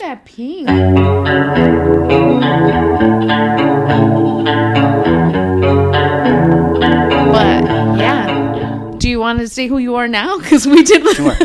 at that pink. But yeah. Do you want to say who you are now? Because we did. Sure.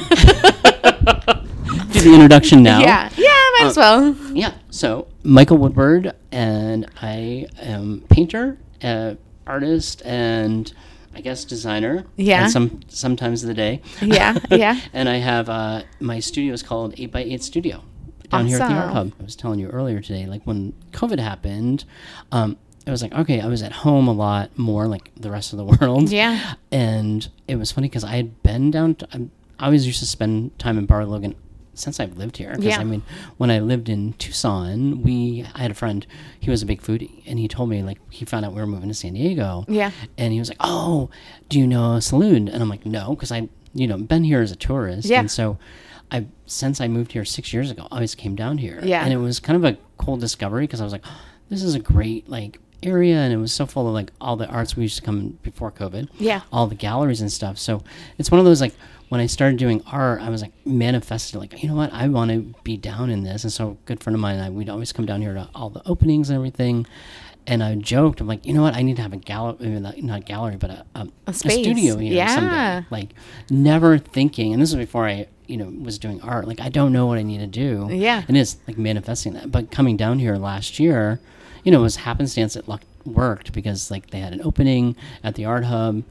Do the introduction now. Yeah. Yeah. Might as well. Yeah. So Michael Woodward, and I am painter, uh, artist, and I guess designer. Yeah. And some sometimes of the day. Yeah. Yeah. and I have uh, my studio is called Eight by Eight Studio down here at the Art Awesome. Hub. I was telling you earlier today, like when COVID happened, um, I was like, okay, I was at home a lot more, like the rest of the world. Yeah. And it was funny because I had been down. To, I always used to spend time in Barrio Logan since I've lived here. 'Cause, Yeah. I mean, when I lived in Tucson, we I had a friend. He was a big foodie, and he told me like he found out we were moving to San Diego. Yeah. And he was like, "Oh, do you know a saloon?" And I'm like, "No," because I, you know, been here as a tourist. Yeah. And so, I since I moved here six years ago, I always came down here. Yeah. And it was kind of a cool discovery because I was like, oh, "This is a great like." area and it was so full of like all the arts we used to come before covid Yeah. all the galleries and stuff so it's one of those like when i started doing art i was like manifested like you know what i want to be down in this and so a good friend of mine and i we'd always come down here to all the openings and everything and i joked i'm like you know what i need to have a gallery not, gallery but a, a, a space. studio here Yeah. someday like never thinking and this was before i you know was doing art like i don't know what i need to do Yeah. and it's like manifesting that but coming down here last year you know it was happenstance it luck worked because like they had an opening at the art hub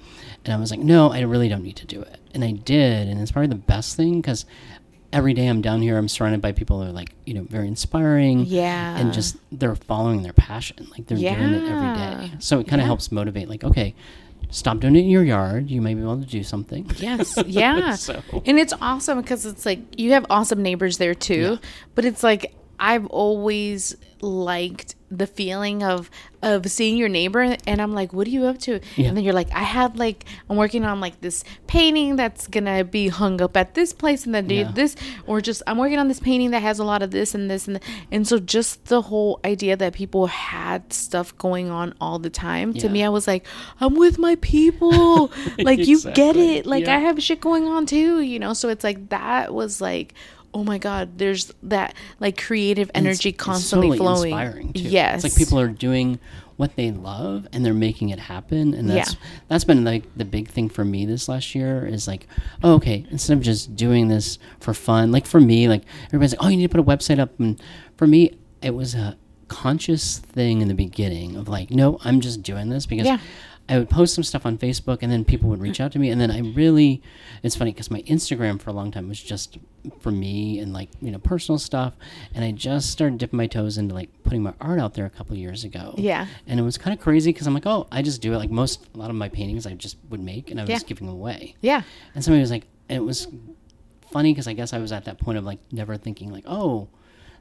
and i was like no i really don't need to do it and i did and it's probably the best thing because every day i'm down here i'm surrounded by people who are like you know very inspiring Yeah. and just they're following their passion like they're doing it every day. So it kind of Yeah. helps motivate like okay stop doing it in your yard you may be able to do something Yes. Yeah. So- And it's awesome because it's like you have awesome neighbors there too. But it's like I've always liked the feeling of of seeing your neighbor and I'm like, what are you up to? Yeah. And then you're like, I have like I'm working on like this painting that's gonna be hung up at this place and then do Yeah. this or just I'm working on this painting that has a lot of this and this and and so just the whole idea that people had stuff going on all the time to me I was like, I'm with my people. like you get it. Like Yeah. I have shit going on too, you know. So it's like that was like, oh my god, there's that like creative energy It's- it's constantly totally flowing. Yes, it's like people are doing what they love and they're making it happen, and that's Yeah. that's been like the big thing for me this last year is like, oh, okay, instead of just doing this for fun, like for me, like everybody's like, oh, you need to put a website up, and for me, it was a conscious thing in the beginning of like, no, I'm just doing this because. Yeah. I would post some stuff on Facebook and then people would reach out to me. And then I really, it's funny because my Instagram for a long time was just for me and like, you know, personal stuff. And I just started dipping my toes into like putting my art out there a couple years ago. Yeah. And it was kind of crazy because I'm like, oh, I just do it. Like most, a lot of my paintings I just would make and I was Yeah. giving them away. yeah, And somebody was like, and it was funny because I guess I was at that point of like never thinking like, oh,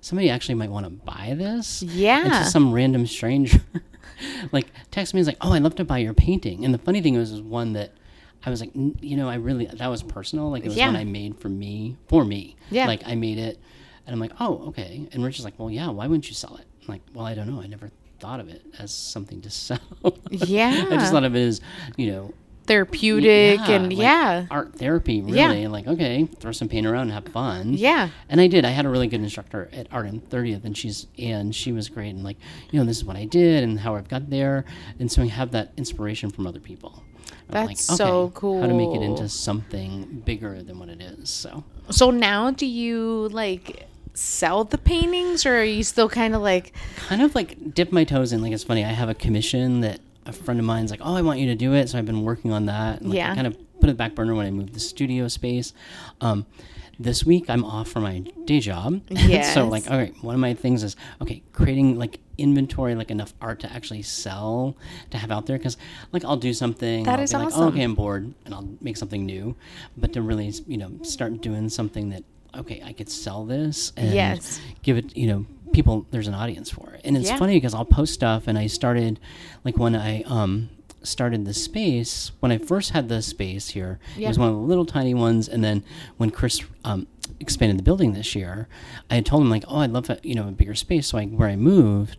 somebody actually might want to buy this. Yeah. It's just some random stranger like text me and was like, oh, I'd love to buy your painting. And the funny thing was, was one that I was like, "N- you know, I really that was personal. Like it was Yeah. one I made for me, for me. Yeah. Like I made it, and I'm like, oh, okay. And Rich is like, well, yeah. Why wouldn't you sell it? I'm like, well, I don't know. I never thought of it as something to sell. Yeah. I just thought of it as, you know, therapeutic yeah, and like yeah, art therapy really Yeah. like okay throw some paint around and have fun. Yeah. and i did. I had a really good instructor at art on 30th and she's and she was great and like you know this is what i did and how i've got there. And so i have that inspiration from other people. That's so cool. how to make it into something bigger than what it is so. So now, do you like sell the paintings, or are you still kind of like, kind of like dip my toes in. Like it's funny i have a commission that a friend of mine's like oh i want you to do it so i've been working on that and like, Yeah. I kind of put it back burner when i moved the studio space um, this week i'm off from my day job Yes. so like all right one of my things is okay creating like inventory like enough art to actually sell to have out there because like i'll do something That I'll is be like, awesome. oh, okay i'm bored and i'll make something new but to really you know start doing something that okay i could sell this and Yes. give it you know people there's an audience for it. And it's Yeah. funny because i'll post stuff and i started like when i um started the space when i first had the space here it was one of the little tiny ones and then when chris um expanded the building this year i had told him like oh i'd love a, you know a bigger space so I, where i moved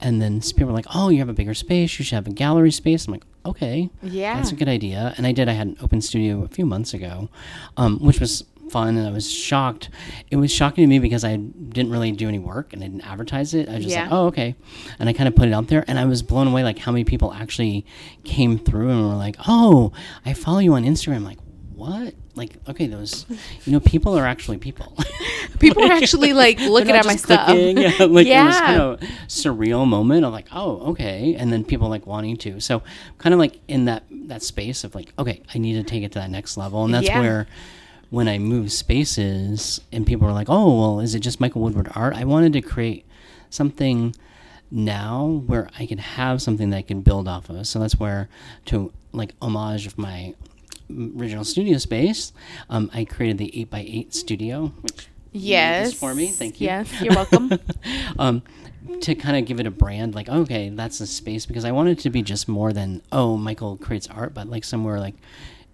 and then people were like oh you have a bigger space you should have a gallery space. I'm like okay. Yeah. that's a good idea. And i did i had an open studio a few months ago um, which was fun and I was shocked. It was shocking to me because I didn't really do any work and I didn't advertise it. I was just Yeah. like, oh, okay. And I kind of put it out there and I was blown away like how many people actually came through and were like, oh, I follow you on Instagram. like, what? Like, okay, those, you know, people are actually people. People are actually like looking at my stuff. Yeah, like it was kind of surreal moment of like, oh, okay, and then people like wanting to. So kind of like in that that space of like, okay, I need to take it to that next level, and that's Yeah. where when I move spaces and people are like, oh, well, is it just Michael Woodward art? I wanted to create something now where I could have something that I can build off of. So that's where to like homage of my original studio space, um, I created the eight by eight studio, which Yes. for me. Thank you. Yes, you're welcome. um, to kind of give it a brand, like okay, that's a space because I wanted it to be just more than oh, Michael creates art, but like somewhere like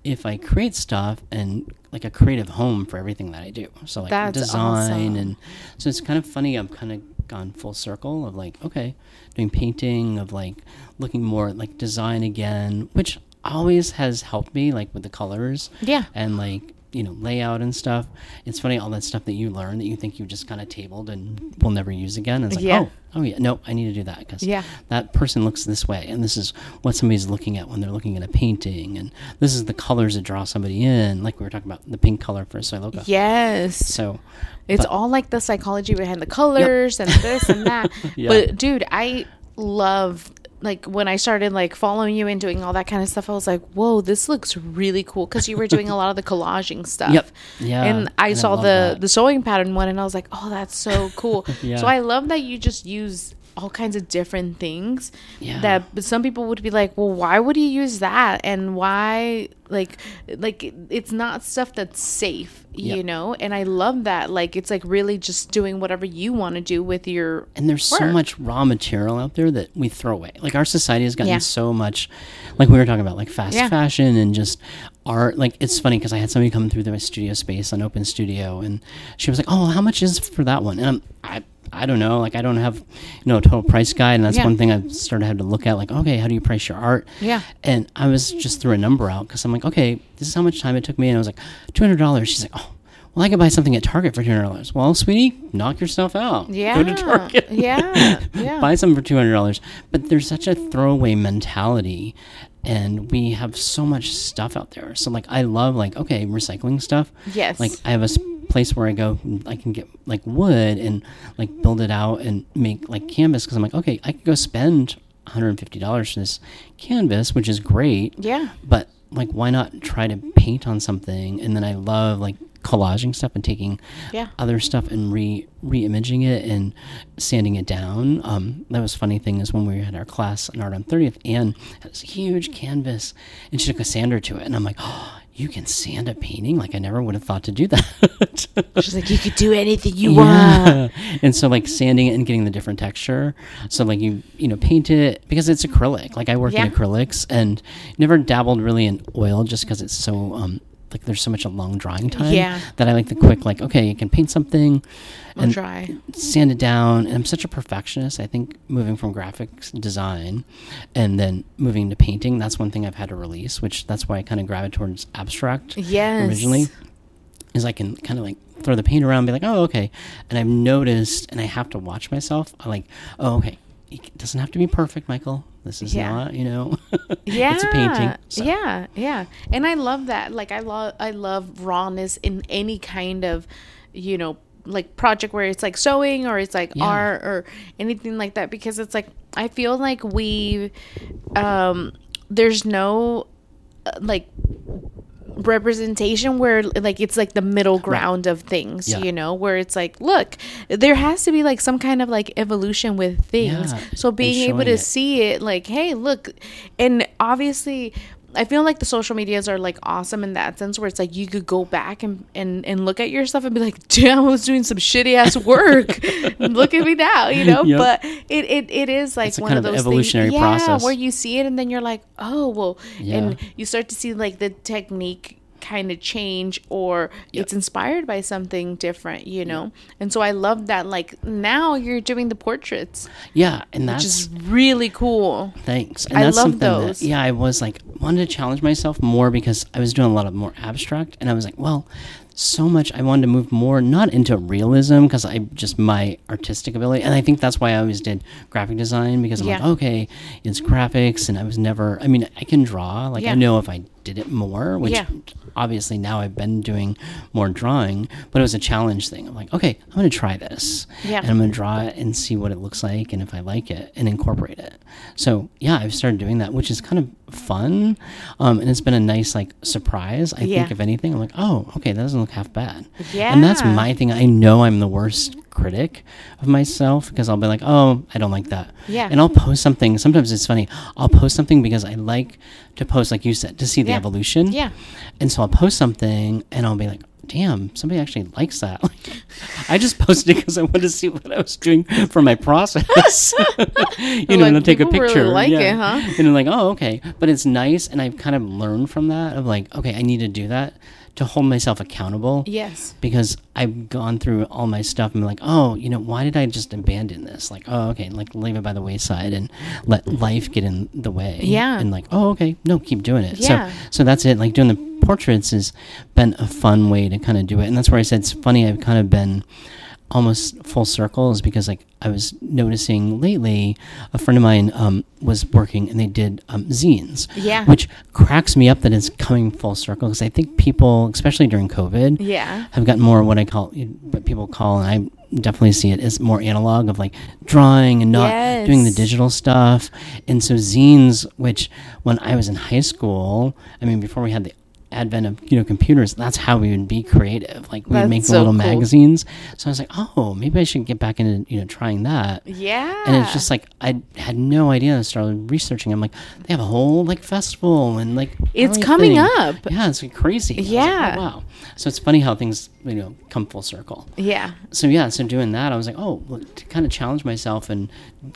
if I create stuff and like a creative home for everything that I do. So like That's design awesome. and so it's kind of funny. I'm kind of gone full circle of like okay, doing painting of like looking more at like design again, which always has helped me like with the colors Yeah. and like you know layout and stuff it's funny all that stuff that you learn that you think you just kind of tabled and will never use again it's like Yeah. oh oh yeah no i need to do that because Yeah. that person looks this way and this is what somebody's looking at when they're looking at a painting and this is the colors that draw somebody in like we were talking about the pink color for a Soiloka. Yes. so It's but- all like the psychology behind the colors and this and that. Yeah. But dude, I love like when I started like following you and doing all that kind of stuff. I was like, "Whoa, this looks really cool!" Because you were doing a lot of the collaging stuff. Yep. Yeah. And I And saw love the that. the sewing pattern one, and I was like, "Oh, that's so cool." Yeah. So I love that you just use all kinds of different things Yeah. that some people would be like well why would you use that and why like like it's not stuff that's safe you know and i love that like it's like really just doing whatever you want to do with your and there's so much raw material out there that we throw away. Like our society has gotten Yeah. so much, like we were talking about, like fast Yeah. fashion and just art. Like it's funny because I had somebody come through the studio space on Open Studio, and she was like, "Oh, how much is for that one?" And I'm, I, I don't know. Like I don't have, you know, a total price guide, and that's Yeah. one thing I've started to have to look at. Like, okay, how do you price your art? Yeah. And I was just threw a number out because I'm like, okay, this is how much time it took me, and I was like, two hundred dollars. She's like, oh. Well, I could buy something at Target for two hundred dollars. Well, sweetie, knock yourself out. yeah Go to Target. yeah yeah buy something for two hundred dollars. But there's such a throwaway mentality, and we have so much stuff out there. So like, I love like okay, recycling stuff. Yes. Like I have a place where I go, I can get like wood and like build it out and make like canvas because I'm like, okay, I could go spend one hundred and fifty dollars for this canvas, which is great. yeah But like, why not try to paint on something? And then I love like collaging stuff and taking Yeah. other stuff and re re-imaging it and sanding it down. Um, that was funny thing is when we had our class in art on 30th, Anne had this huge canvas and she took a sander to it, and I'm like, oh, you can sand a painting? Like I never would have thought to do that. she's like you could do anything you want And so like sanding it and getting the different texture. So like you you know paint it because it's acrylic. Like I work Yeah. in acrylics and never dabbled really in oil just because it's so um like there's so much a long drying time Yeah. that I like the quick like okay you can paint something I'll and try sand it down and I'm such a perfectionist I think moving from graphics design and then moving to painting that's one thing I've had to release which that's why I kind of gravitated towards abstract Yes. originally is I can kind of like throw the paint around and be like, oh, okay. And I've noticed, and I have to watch myself. I'm like, oh, okay. It doesn't have to be perfect, Michael. This is Yeah. not, you know, yeah it's a painting. So. yeah yeah and i love that like i love i love rawness in any kind of you know like project where it's like sewing or it's like Yeah. art or anything like that because it's like i feel like we um there's no uh, like representation where like it's like the middle ground of things Yeah. you know where it's like look there has to be like some kind of like evolution with things Yeah, so being able to it. see it like hey look and obviously i feel like the social medias are like awesome in that sense where it's like you could go back and and, and look at yourself and be like damn i was doing some shitty ass work look at me now you know Yep. but it, it it is like It's one kind of those evolutionary things, process. yeah, where you see it and then you're like oh well Yeah. and you start to see like the technique kind of change or Yep. it's inspired by something different you know and so i love that like now you're doing the portraits Yeah. And which that's, is really cool thanks. And I that's love something that- those. yeah, I was like, wanted to challenge myself more because I was doing a lot of more abstract. And I was like, well, so much I wanted to move more not into realism because I just my artistic ability and I think that's why I always did graphic design because I'm like okay it's graphics and I was never I mean I can draw like Yeah. I know if I did it more which Yeah. obviously now I've been doing more drawing but it was a challenge thing I'm like okay I'm gonna try this Yeah. and I'm gonna draw it and see what it looks like and if I like it and incorporate it so yeah I've started doing that which is kind of fun um, and it's been a nice like surprise I Yeah. think if anything I'm like oh okay that doesn't look half bad Yeah. and that's my thing I know I'm the worst critic of myself because I'll be like oh I don't like that Yeah. and I'll post something sometimes it's funny I'll post something because I like to post like you said to see the Yeah. evolution Yeah. and so I'll post something and I'll be like, damn, somebody actually likes that. Like, I just posted it because I wanted to see what I was doing for my process. you know, Like, and I'll take a people really picture. like yeah. it, huh? And I'm like, oh, okay. But it's nice. And I've kind of learned from that of like, okay, I need to do that to hold myself accountable Yes. because I've gone through all my stuff and been like, oh, you know, why did I just abandon this? Like, oh, okay, like leave it by the wayside and let life get in the way. Yeah. And like, oh, okay, no, keep doing it. Yeah. So, so that's it. Like doing the portraits has been a fun way to kind of do it, and that's where I said it's funny. I've kind of been almost full circle is because like I was noticing lately, a friend of mine um, was working and they did um, zines. Yeah. Which cracks me up that it's coming full circle because I think people, especially during COVID, Yeah. have gotten more what I call what people call, and I definitely see it as more analog of like drawing and not doing the digital stuff. And so zines, which when I was in high school, I mean, before we had the advent of you know computers, that's how we would be creative. Like we would make so little cool. magazines. So I was like, oh, maybe I should get back into you know trying that. Yeah. And it's just like I had no idea. I started researching. I'm like, they have a whole like festival and like It's coming up. Yeah, it's like crazy. Was like, oh, Yeah. wow. So it's funny how things you know come full circle. yeah. So yeah, so doing that, I was like, oh, well, to kind of challenge myself and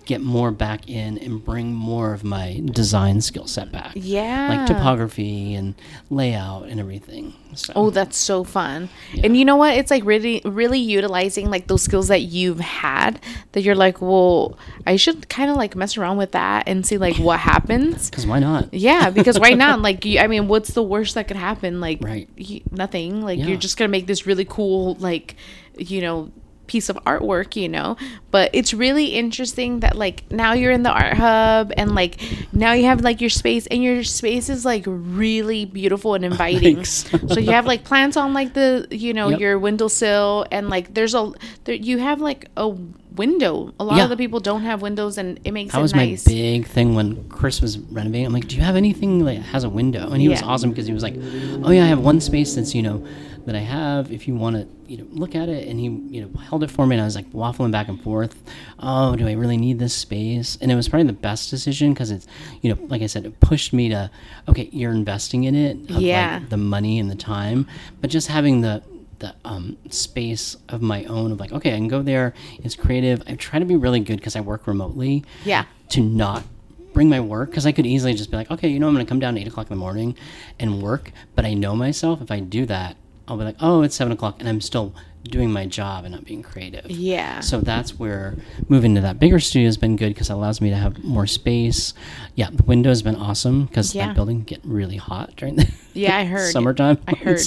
get more back in and bring more of my design skill set back. Yeah. Like typography and layout and everything. So, Oh, that's so fun. And you know what? It's like really really utilizing like those skills that you've had that you're like, "Well, I should kind of like mess around with that and see like what happens." because why not? Yeah, because right now, like, you, I mean, what's the worst that could happen? Like, Right. y- nothing. Like, Yeah. you're just gonna make this really cool, like, you know, piece of artwork, you know. But it's really interesting that like now you're in the art hub and like now you have like your space and your space is like really beautiful and inviting. So you have like plants on like the you know Yep. your windowsill and like there's a there, you have like a window. A lot Yeah. of the people don't have windows and it makes That it was nice. my big thing when Chris was renovating. I'm like, do you have anything that has a window? And he was awesome because he was like, oh yeah, I have one space that's you know that I have. If you want to you know look at it, and he you know held it for me, and I was like waffling back and forth. Oh, do I really need this space? And it was probably the best decision because it's you know like I said, it pushed me to okay, you're investing in it. Of Yeah. Like the money and the time, but just having the the um, space of my own of like okay i can go there it's creative i try to be really good because i work remotely Yeah. to not bring my work because I could easily just be like, okay, you know, I'm going to come down at eight o'clock in the morning and work. But I know myself if I do that, I'll be like, oh, it's seven o'clock, and I'm still doing my job and not being creative. Yeah. So that's where moving to that bigger studio has been good because it allows me to have more space. Yeah, the window has been awesome because Yeah. that building get really hot during the Yeah, I heard. summertime. I heard.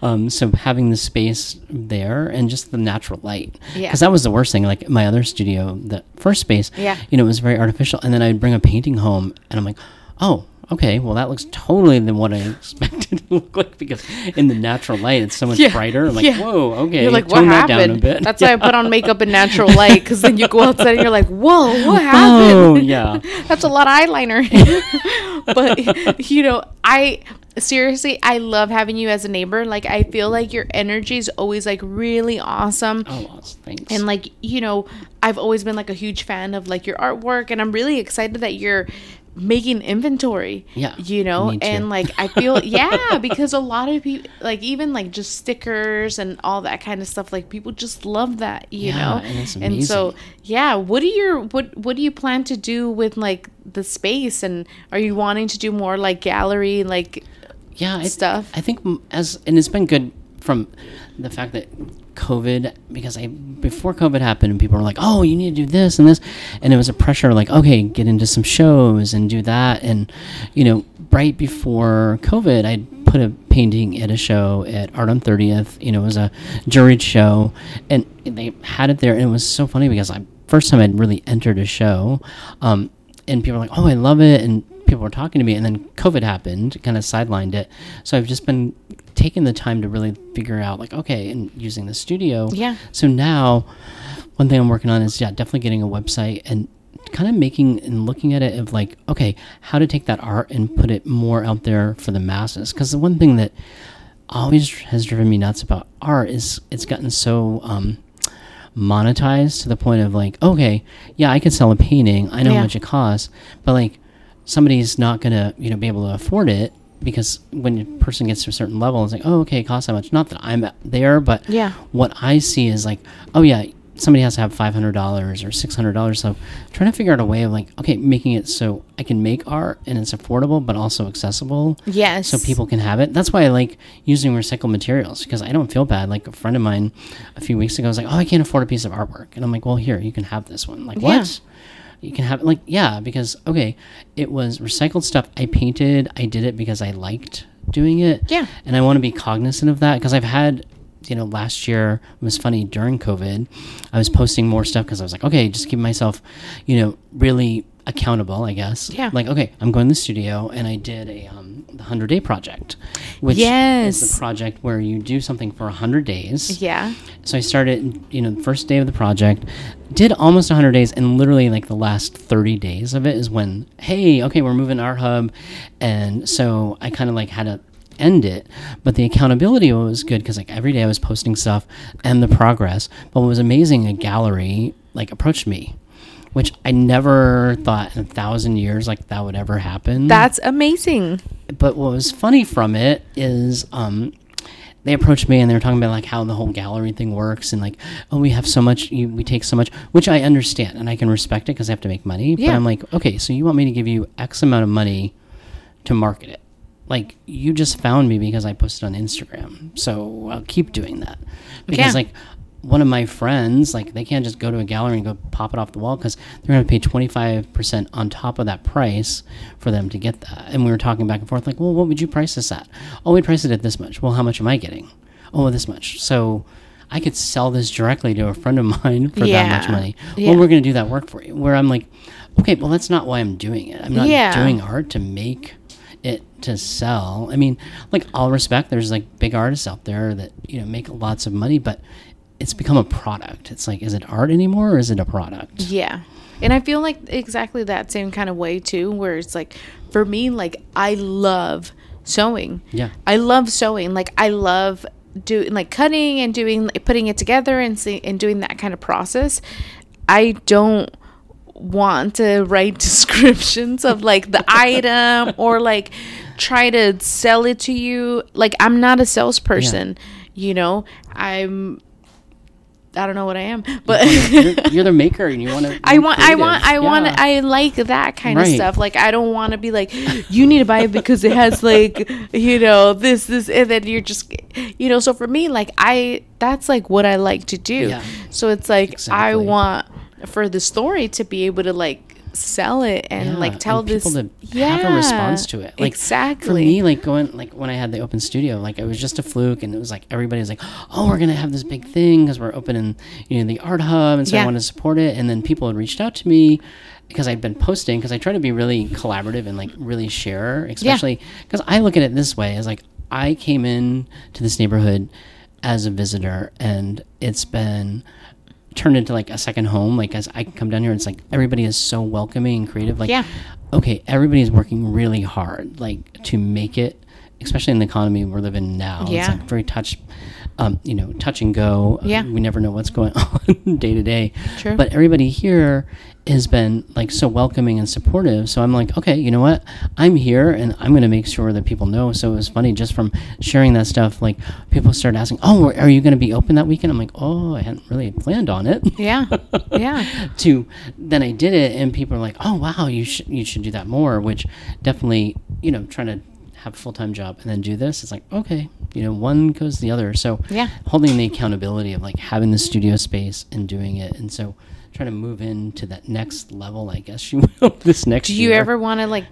Um, so having the space there and just the natural light. Yeah. Because that was the worst thing. Like my other studio, the first space. Yeah. You know, it was very artificial, and then I'd bring a painting home, and I'm like, oh. Okay, well that looks totally than what I expected to look like because in the natural light it's so much Yeah, brighter. I'm like, yeah. whoa, okay, You're like, what tone that down a happened? bit. That's why I put on makeup in natural light because then you go outside and you're like, whoa, what oh, happened? Oh yeah, That's a lot of eyeliner. but you know, I seriously, I love having you as a neighbor. Like, I feel like your energy is always like really awesome. oh thanks. And like, you know, I've always been like a huge fan of like your artwork and I'm really excited that you're making inventory. Yeah, You know, and like I feel yeah, because a lot of people like even like just stickers and all that kind of stuff like people just love that, you Yeah, know. and and so yeah, what do your what what do you plan to do with like the space and are you wanting to do more like gallery like yeah I, stuff. I think as and it's been good from the fact that COVID because I before COVID happened and people were like, oh, you need to do this and this, and it was a pressure like, okay, get into some shows and do that, and you know, right before COVID, I put a painting at a show at Art on 30th. You know, it was a juried show, and they had it there, and it was so funny because I first time I'd really entered a show, um, and people were like, "Oh, I love it," and people were talking to me, and then COVID happened, kind of sidelined it. So I've just been taking the time to really figure out, like, okay, and using the studio. Yeah. So now, one thing I'm working on is yeah, definitely getting a website and kind of making and looking at it of like, okay, how to take that art and put it more out there for the masses. Because the one thing that always has driven me nuts about art is it's gotten so um, monetized to the point of like, okay, yeah, I could sell a painting. I know Yeah. how much it costs, but like somebody's not gonna you know be able to afford it because when a person gets to a certain level, it's like, oh, okay, it costs that much. Not that I'm there, but Yeah. what I see is like, oh yeah, somebody has to have five hundred dollars or six hundred dollars. So trying to figure out a way of like, okay, making it so I can make art and it's affordable but also accessible. Yes. So people can have it. That's why I like using recycled materials because I don't feel bad. Like a friend of mine a few weeks ago was like, "Oh, I can't afford a piece of artwork," and I'm like, "Well, here you can have this one." Like Yeah. what? You can have like yeah because okay, it was recycled stuff. I painted. I did it because I liked doing it. Yeah. And I want to be cognizant of that because I've had you know last year it was funny during covid i was posting more stuff because i was like okay just keep myself you know really accountable i guess Yeah. like okay i'm going to the studio and i did a um the 100 day project which is Yes. the project where you do something for 100 days yeah. so I started, you know, the first day of the project, did almost 100 days, and literally like the last 30 days of it is when, hey, okay, we're moving our Hub, and so I kind of like had to end it, but the accountability was good because like every day I was posting stuff and the progress. But what was amazing, a gallery like approached me. Which I never thought in a thousand years like that would ever happen That's amazing. but what was funny from it is um they approached me and they were talking about like how the whole gallery thing works and like oh we have so much you, we take so much which i understand and i can respect it because i have to make money Yeah. but i'm like okay so you want me to give you x amount of money to market it like you just found me because i posted on instagram so i'll keep doing that because Yeah. like one of my friends like they can't just go to a gallery and go pop it off the wall because they're going to pay 25% on top of that price for them to get that. And we were talking back and forth like well what would you price this at? Oh we price it at this much. Well how much am i getting? Oh this much. So i could sell this directly to a friend of mine for that much money. Yeah. well we're going to do that work for you. Where i'm like okay well that's not why i'm doing it. I'm not Yeah. doing art to make it to sell. I mean, like all respect, there's like big artists out there that you know make lots of money, but it's become a product. It's like, is it art anymore, or is it a product? Yeah. And I feel like exactly that same kind of way too, where it's like, for me, like, I love sewing. Yeah. I love sewing. Like, I love doing, like, cutting and doing, like, putting it together and, see, and doing that kind of process. I don't want to write descriptions of like the item or like try to sell it to you. Like I'm not a salesperson, you know. I'm I don't know what I am, but you're, you're the maker, and you want to. I want, I want, I want, I like that kind of stuff. Like, I don't want to be like, you need to buy it because it has like, you know, this, this, and then you're just, you know. So for me, like, I, that's like what I like to do. Yeah. So it's like I want for the story to be able to like sell it and Yeah, like tell and this, people to yeah, have a response to it. Like exactly. for me, like going like when I had the open studio, like it was just a fluke, and it was like everybody's like, "Oh, we're gonna have this big thing because we're opening, you know, the art hub," and so I Yeah. wanted to support it. And then people had reached out to me because I'd been posting because I try to be really collaborative and like really share, especially because I look at it this way as like I came in to this neighborhood as a visitor, and it's been turned into like a second home. Like as I come down here, it's like everybody is so welcoming and creative. Like, Yeah. okay, everybody is working really hard, like to make it, especially in the economy we're living now. It's Yeah. like very touch, um, you know, touch and go. Yeah. we never know what's going on day to day. True. But everybody here has been like so welcoming and supportive. So I'm like, okay, you know what? I'm here and I'm going to make sure that people know. So it was funny just from sharing that stuff. Like people started asking, oh, are you going to be open that weekend? I'm like, oh, I hadn't really planned on it. yeah, yeah, to then I did it, and people are like, "Oh wow, you should you should do that more." Which definitely, you know, trying to have a full time job and then do this, it's like okay, you know, one goes the other. So Yeah. holding the accountability of like having the studio space and doing it, and so trying to move into that next level, I guess you will. this next Do you year. ever want to like?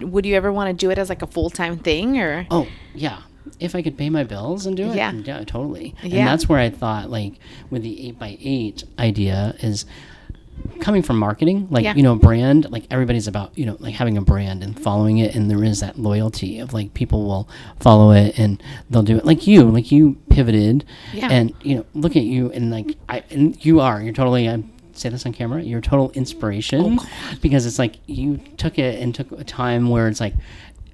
Would you ever want to do it as like a full time thing or? Oh yeah, if I could pay my bills and do it, Yeah. yeah, totally. Yeah. And that's where I thought, like, with the eight by eight idea is coming from marketing, like Yeah. you know, brand. Like everybody's about you know, like having a brand and following it, and there is that loyalty of like people will follow it and they'll do it. Like you, like you pivoted, Yeah. and you know, look at you and like I, and you are, you're totally. I say this on camera. You're a total inspiration Oh, because it's like you took it and took a time where it's like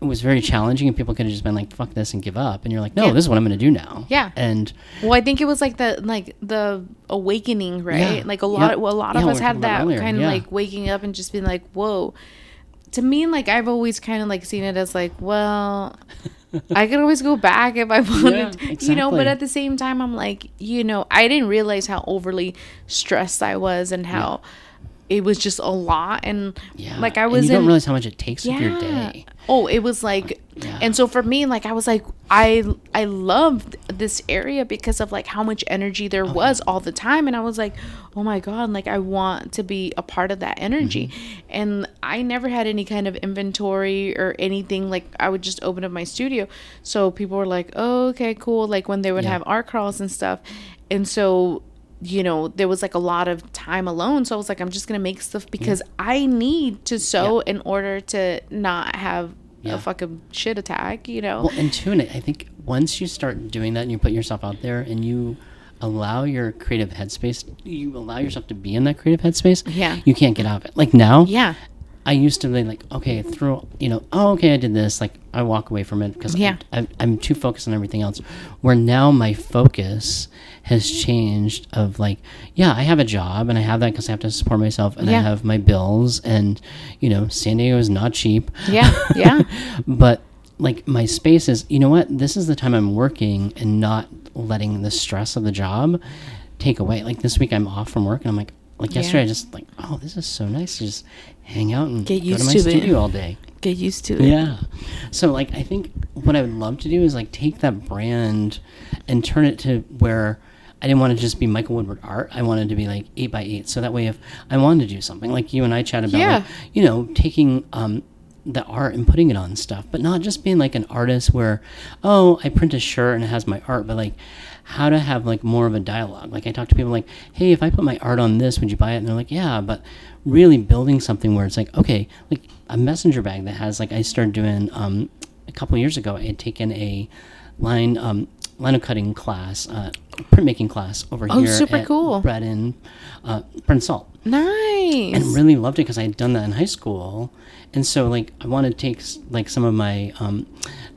it was very challenging and people could have just been like fuck this and give up and you're like no Yeah. this is what i'm going to do now Yeah. and Well, I think it was like the like the awakening, right? Yeah. Like a lot, Yeah. of, a lot of us had that earlier. kind of like waking up and just being like, "Whoa." To me, like I've always kind of like seen it as like, well, I could always go back if I wanted, you know. But at the same time, I'm like, you know, I didn't realize how overly stressed I was and how it was just a lot. And yeah like I And was you don't realize how much it takes of your day Oh, it was like, Yeah. and so for me, like I was like, I I loved this area because of like how much energy there oh, was all the time, and I was like, oh my god, like I want to be a part of that energy, mm-hmm. and I never had any kind of inventory or anything. Like I would just open up my studio, so people were like, oh, okay, cool. Like when they would Yeah. have art crawls and stuff, and so you know there was like a lot of time alone. So i was like i'm just gonna make stuff because mm-hmm. i need to sew in order to not have Yeah. a fucking shit attack you know? Well and two and i think once you start doing that and you put yourself out there and you allow your creative headspace you allow yourself to be in that creative headspace Yeah. you can't get out of it. Like now yeah I used to be like, okay, throw, you know, oh, okay, I did this. Like, I walk away from it because Yeah. I, I'm too focused on everything else. Where now my focus has changed of like, yeah, I have a job and I have that because I have to support myself and I have my bills and, you know, San Diego is not cheap. Yeah, yeah. but like my space is, you know what? This is the time I'm working and not letting the stress of the job take away. Like this week I'm off from work and I'm like, like yesterday I just like, oh, this is so nice to just hang out and Get go to used my to it. studio all day. get used to it Yeah. So like I think what I would love to do is like take that brand and turn it to where I didn't want to just be Michael Woodward art. I wanted to be like eight by eight. So that way if I wanted to do something like you and I chat about Yeah. like, you know, taking um the art and putting it on stuff, but not just being like an artist where, oh, I print a shirt and it has my art, but like how to have like more of a dialogue. Like I talk to people like, hey, if I put my art on this, would you buy it? And they're like, yeah, but really building something where it's like, okay, like a messenger bag that has like I started doing um, a couple years ago. I had taken a line um, lino cutting class, uh, printmaking class over Oh, here. Oh, super cool. Bread and uh, Bread and Salt nice and really loved it because I had done that in high school, and so like I want to take like some of my um,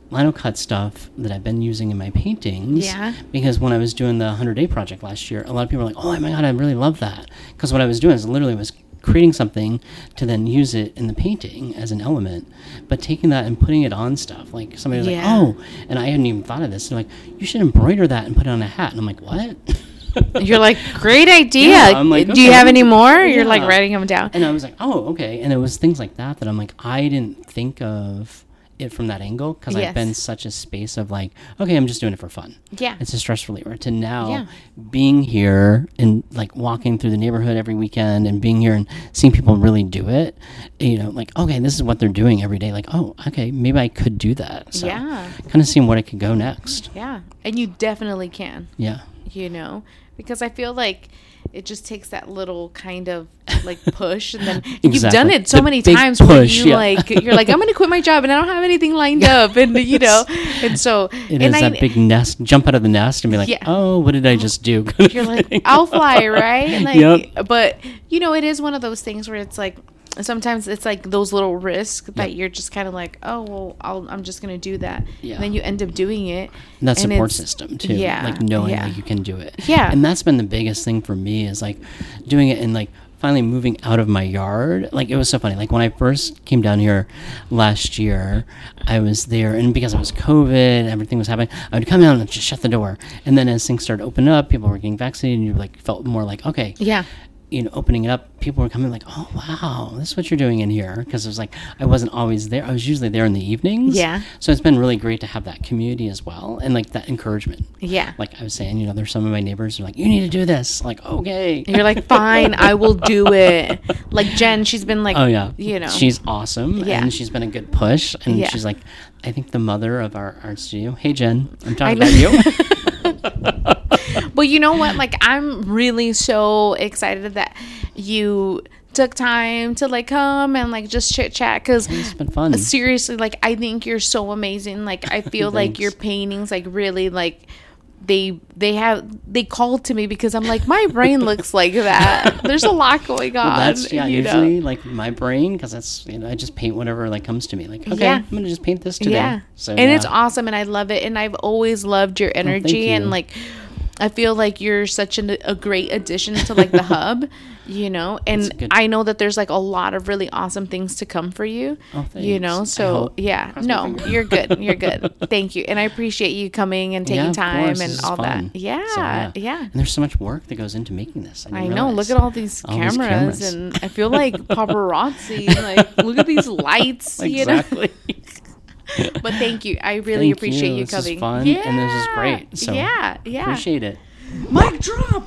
lino cut stuff that I've been using in my paintings. Yeah. Because when I was doing the hundred day project last year, a lot of people were like, "Oh my god, I really love that!" Because what I was doing is literally was creating something to then use it in the painting as an element, but taking that and putting it on stuff. Like somebody was Yeah. like, "Oh," and I hadn't even thought of this. They're like, "You should embroider that and put it on a hat," and I'm like, "What?" you're like great idea Yeah, I'm like, do you have any more you're like writing them down And I was like, oh, okay. And it was things like that that I'm like, I didn't think of it from that angle because Yes. I've been such a space of like, okay, I'm just doing it for fun. Yeah. It's a stress reliever. To now Yeah. being here and like walking through the neighborhood every weekend and being here and seeing people really do it, you know, like, okay, this is what they're doing every day. Like, oh, okay, maybe I could do that. So Yeah. kind of seeing what I could go next. yeah and you definitely can Yeah. you know because i feel like it just takes that little kind of like push and then you've done it so The many times where you yeah. like you're like i'm gonna quit my job and i don't have anything lined up and you know and so It and is I, that big nest, jump out of the nest and be like, Yeah. oh, what did I just do? you're like i'll fly right like Yep. but you know it is one of those things where it's like sometimes it's like those little risks that Yep. you're just kind of like oh well I'll, i'm just gonna do that Yeah. and then you end up doing it And that and support system too. yeah, Like knowing yeah. like you can do it. Yeah. And that's been the biggest thing for me is like doing it and like finally moving out of my yard. Like it was so funny. Like when I first came down here last year, I was there and because it was COVID, and everything was happening, I would come down and just shut the door. And then as things started to open up, people were getting vaccinated and you like felt more like, okay, yeah you know, opening it up, people were coming like, "Oh wow, this is what you're doing in here." Because it was like I wasn't always there. I was usually there in the evenings. Yeah. So it's been really great to have that community as well, and like that encouragement. Yeah. Like I was saying, you know, there's some of my neighbors who are like, "You need to do this." Like, okay. You're like, fine, I will do it. Like Jen, she's been like, Oh yeah, you know, she's awesome, Yeah. and she's been a good push, and Yeah. she's like, I think the mother of our art studio. Hey Jen, I'm talking about you. But you know what? Like, I'm really so excited that you took time to like come and like just chit chat because it's been fun. seriously, like, I think you're so amazing. Like, I feel like your paintings, like, really like. They they have they called to me because I'm like my brain looks like that. There's a lot going on. Well, that's yeah. you know? Usually, like my brain, because that's you know, I just paint whatever like comes to me. Like, okay, Yeah. I'm gonna just paint this today. Yeah. So and yeah. it's awesome and I love it and I've always loved your oh, energy and you. like I feel like you're such an, a great addition to like the hub, you know. And good. I know that there's like a lot of really awesome things to come for you. Oh, you know, so yeah. Cross No, you're good. You're good. Thank you. And I appreciate you coming and taking Yeah, time and all fun. that. Yeah, So, yeah. And there's so much work that goes into making this. I, I know. Look at all these, All these cameras, cameras. and I feel like paparazzi. like, look at these lights. You know. Exactly. But thank you. I really Thank appreciate you, This is coming. fun, and this is great. So yeah, yeah. appreciate it. Mic drop.